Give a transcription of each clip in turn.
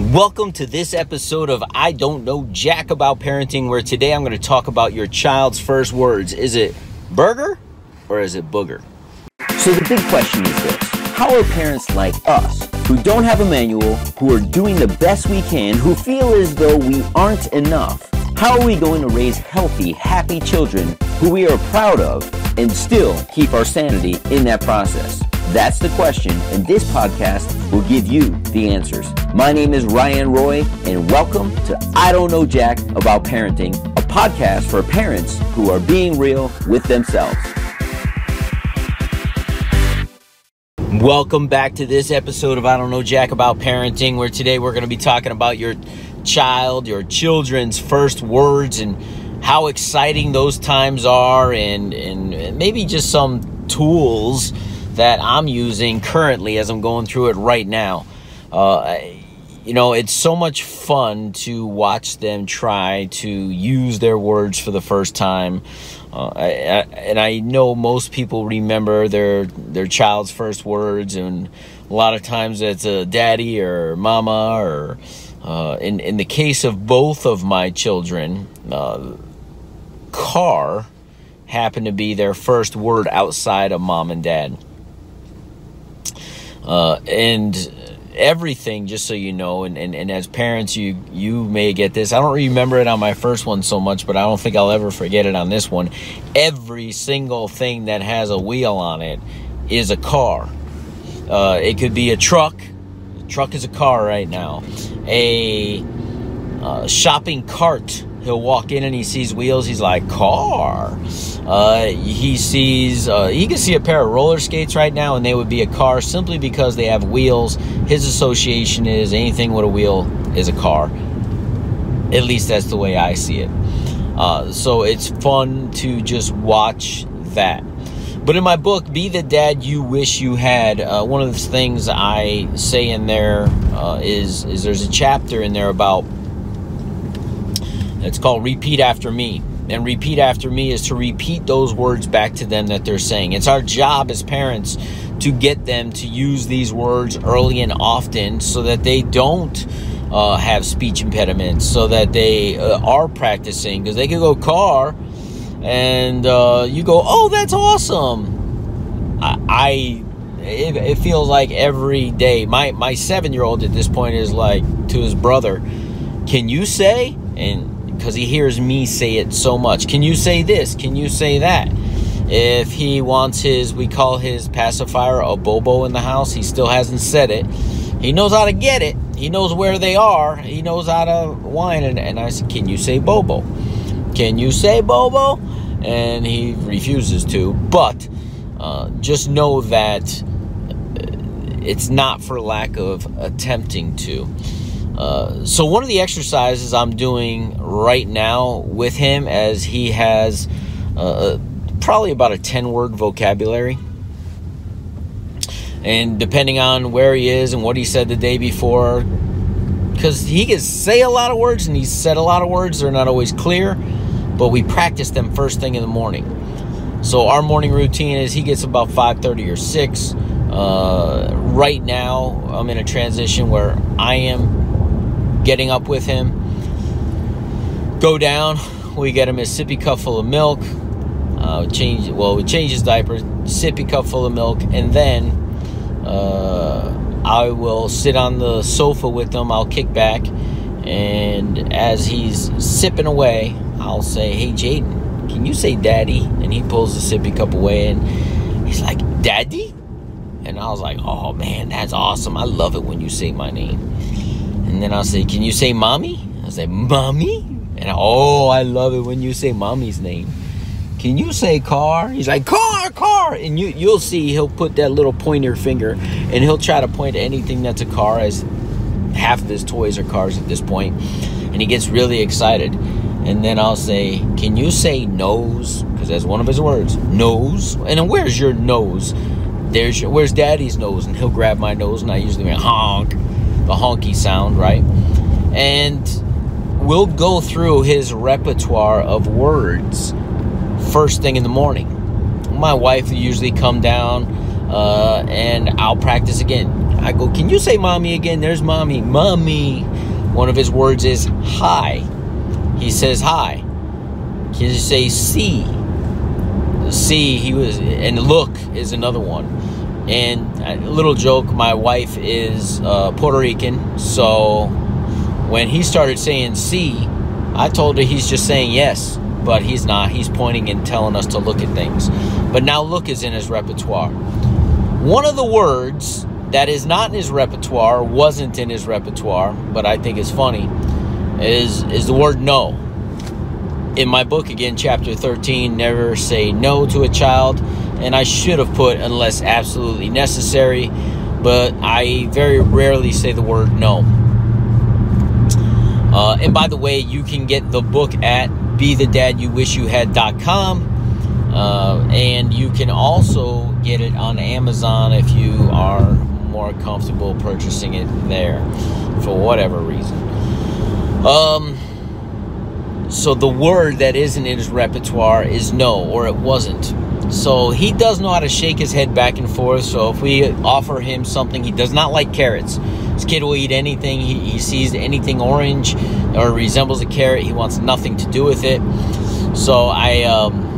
Welcome to this episode of I Don't Know Jack About Parenting, where today I'm going to talk about your child's first words. Is it burger or is it booger? So, the big question is this How are parents like us, who don't have a manual, who are doing the best we can, who feel as though we aren't enough, how are we going to raise healthy, happy children who we are proud of and still keep our sanity in that process? That's the question, and this podcast will give you the answers. My name is Ryan Roy, and welcome to I Don't Know Jack About Parenting, a podcast for parents who are being real with themselves. Welcome back to this episode of I Don't Know Jack About Parenting, where today we're going to be talking about your child, your children's first words, and how exciting those times are, and, and maybe just some tools that I'm using currently as I'm going through it right now. Uh, you know, it's so much fun to watch them try to use their words for the first time. Uh, I, I, and I know most people remember their their child's first words, and a lot of times it's a daddy or mama, or uh, in in the case of both of my children, uh, car happened to be their first word outside of mom and dad. Uh, and everything just so you know and, and, and as parents you you may get this. I don't remember it on my first one so much but i don't think i'll ever forget it on this one. Every single thing that has a wheel on it is a car. Uh, it could be a truck. A truck is a car right now. A uh, shopping cart he'll walk in and he sees wheels. He's like car? Uh, he sees uh, he can see a pair of roller skates right now and they would be a car simply because they have wheels. His association is anything with a wheel is a car. At least that's the way i see it. Uh, so it's fun to just watch that. But in my book be the dad you wish you had uh, one of the things i say in there uh, is is there's a chapter in there about it's called Repeat After Me. And repeat after me is to repeat those words back to them that they're saying. It's our job as parents to get them to use these words early and often so that they don't uh, have speech impediments, so that they uh, are practicing. Because they could go car and uh, you go, oh, that's awesome. I, I it, it, feels like every day. My my seven year old at this point is like to his brother, "Can you say?" And because he hears me say it so much. Can you say this? Can you say that? If he wants his, we call his pacifier a bobo in the house, he still hasn't said it. He knows how to get it. He knows where they are. He knows how to whine. And, and I said, Can you say bobo? Can you say bobo? And he refuses to. But uh, just know that uh, it's not for lack of attempting to. Uh, so one of the exercises I'm doing right now with him, as he has uh, probably about a 10 word vocabulary, and depending on where he is and what he said the day before, because he can say a lot of words and he's said a lot of words, they're not always clear, but we practice them first thing in the morning. So our morning routine is he gets about 5:30 or 6. Uh, right now, I'm in a transition where I am getting up with him. Go down. We get him a sippy cup full of milk. Uh, change well, we change his diaper, sippy cup full of milk, and then uh, I will sit on the sofa with him. I'll kick back, and as he's sipping away, I'll say, "Hey, Jaden, can you say Daddy?" And he pulls the sippy cup away, and he's like, "Daddy," and I was like, "Oh man, that's awesome! I love it when you say my name." And then I'll say, Can you say mommy? I'll say, Mommy? And oh, I love it when you say mommy's name. Can you say car? He's like, Car, car. And you, you'll see he'll put that little pointer finger and he'll try to point to anything that's a car, as half of his toys are cars at this point. And he gets really excited. And then I'll say, Can you say nose? Because that's one of his words. Nose. And then where's your nose? There's your, where's daddy's nose? And he'll grab my nose and I usually honk the honky sound, right? And we'll go through his repertoire of words first thing in the morning. My wife will usually come down uh, and I'll practice again. I go, Can you say mommy again? There's mommy. Mommy. One of his words is hi. He says hi. Can you say see? See, he was, and look is another one. And a little joke my wife is uh, Puerto Rican, so when he started saying see, I told her he's just saying yes, but he's not. He's pointing and telling us to look at things. But now look is in his repertoire. One of the words that is not in his repertoire, wasn't in his repertoire, but I think is funny, is is the word no. In my book again, chapter 13, never say no to a child, and I should have put unless absolutely necessary, but I very rarely say the word no. Uh, and by the way, you can get the book at bethedadyouwishyouhad.com. Uh, and you can also get it on Amazon if you are more comfortable purchasing it there for whatever reason. Um, so the word that isn't in his repertoire is no, or it wasn't. So he does know how to shake his head back and forth. So if we offer him something, he does not like carrots. This kid will eat anything. He, he sees anything orange or resembles a carrot. He wants nothing to do with it. So I, um,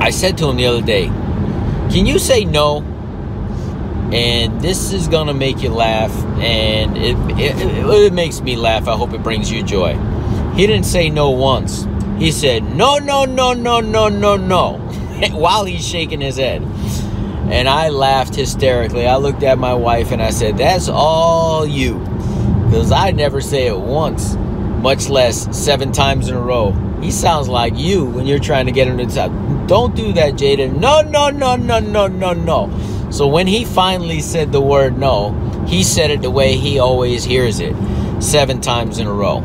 I said to him the other day, Can you say no? And this is gonna make you laugh, and it, it, it makes me laugh. I hope it brings you joy. He didn't say no once. He said, No, no, no, no, no, no, no, while he's shaking his head. And I laughed hysterically. I looked at my wife and I said, That's all you. Because I never say it once, much less seven times in a row. He sounds like you when you're trying to get him to talk. Don't do that, Jaden. No, no, no, no, no, no, no. So when he finally said the word no, he said it the way he always hears it, seven times in a row.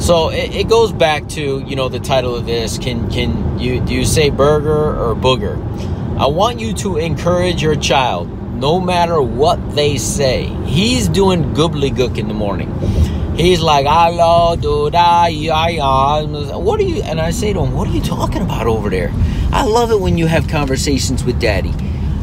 So it, it goes back to you know the title of this. Can can you do you say burger or booger? I want you to encourage your child, no matter what they say. He's doing gobbledygook in the morning. He's like, hello, dude, I, what are you? And I say to him, what are you talking about over there? I love it when you have conversations with daddy.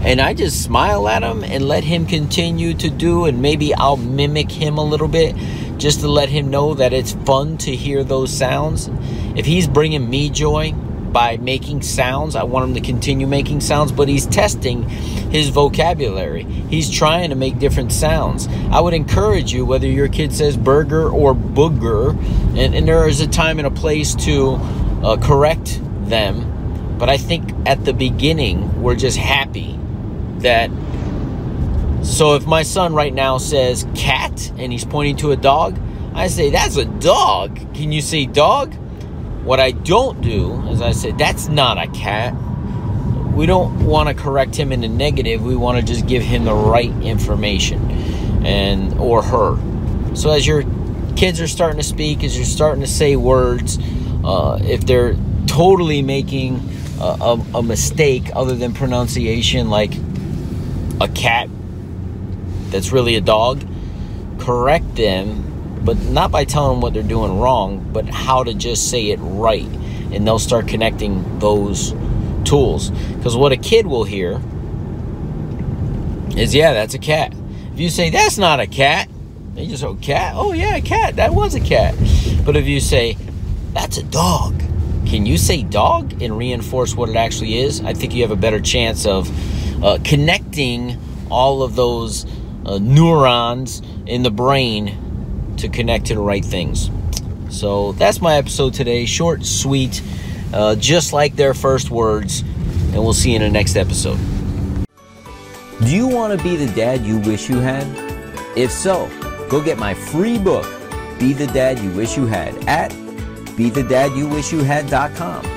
And I just smile at him and let him continue to do, and maybe I'll mimic him a little bit just to let him know that it's fun to hear those sounds. If he's bringing me joy, by making sounds. I want him to continue making sounds, but he's testing his vocabulary. He's trying to make different sounds. I would encourage you, whether your kid says burger or booger, and, and there is a time and a place to uh, correct them. But I think at the beginning, we're just happy that. So if my son right now says cat and he's pointing to a dog, I say, That's a dog. Can you say dog? What I don't do is I say, that's not a cat. We don't want to correct him in the negative. We want to just give him the right information and or her. So as your kids are starting to speak, as you're starting to say words, uh, if they're totally making a, a, a mistake other than pronunciation, like a cat that's really a dog, correct them but not by telling them what they're doing wrong, but how to just say it right. And they'll start connecting those tools. Because what a kid will hear is, yeah, that's a cat. If you say, that's not a cat, they just go, cat? Oh, yeah, a cat. That was a cat. But if you say, that's a dog, can you say dog and reinforce what it actually is? I think you have a better chance of uh, connecting all of those uh, neurons in the brain to connect to the right things. So that's my episode today. Short, sweet, uh, just like their first words. And we'll see you in the next episode. Do you want to be the dad you wish you had? If so, go get my free book, Be the Dad You Wish You Had, at BeTheDadYouWishYouHad.com.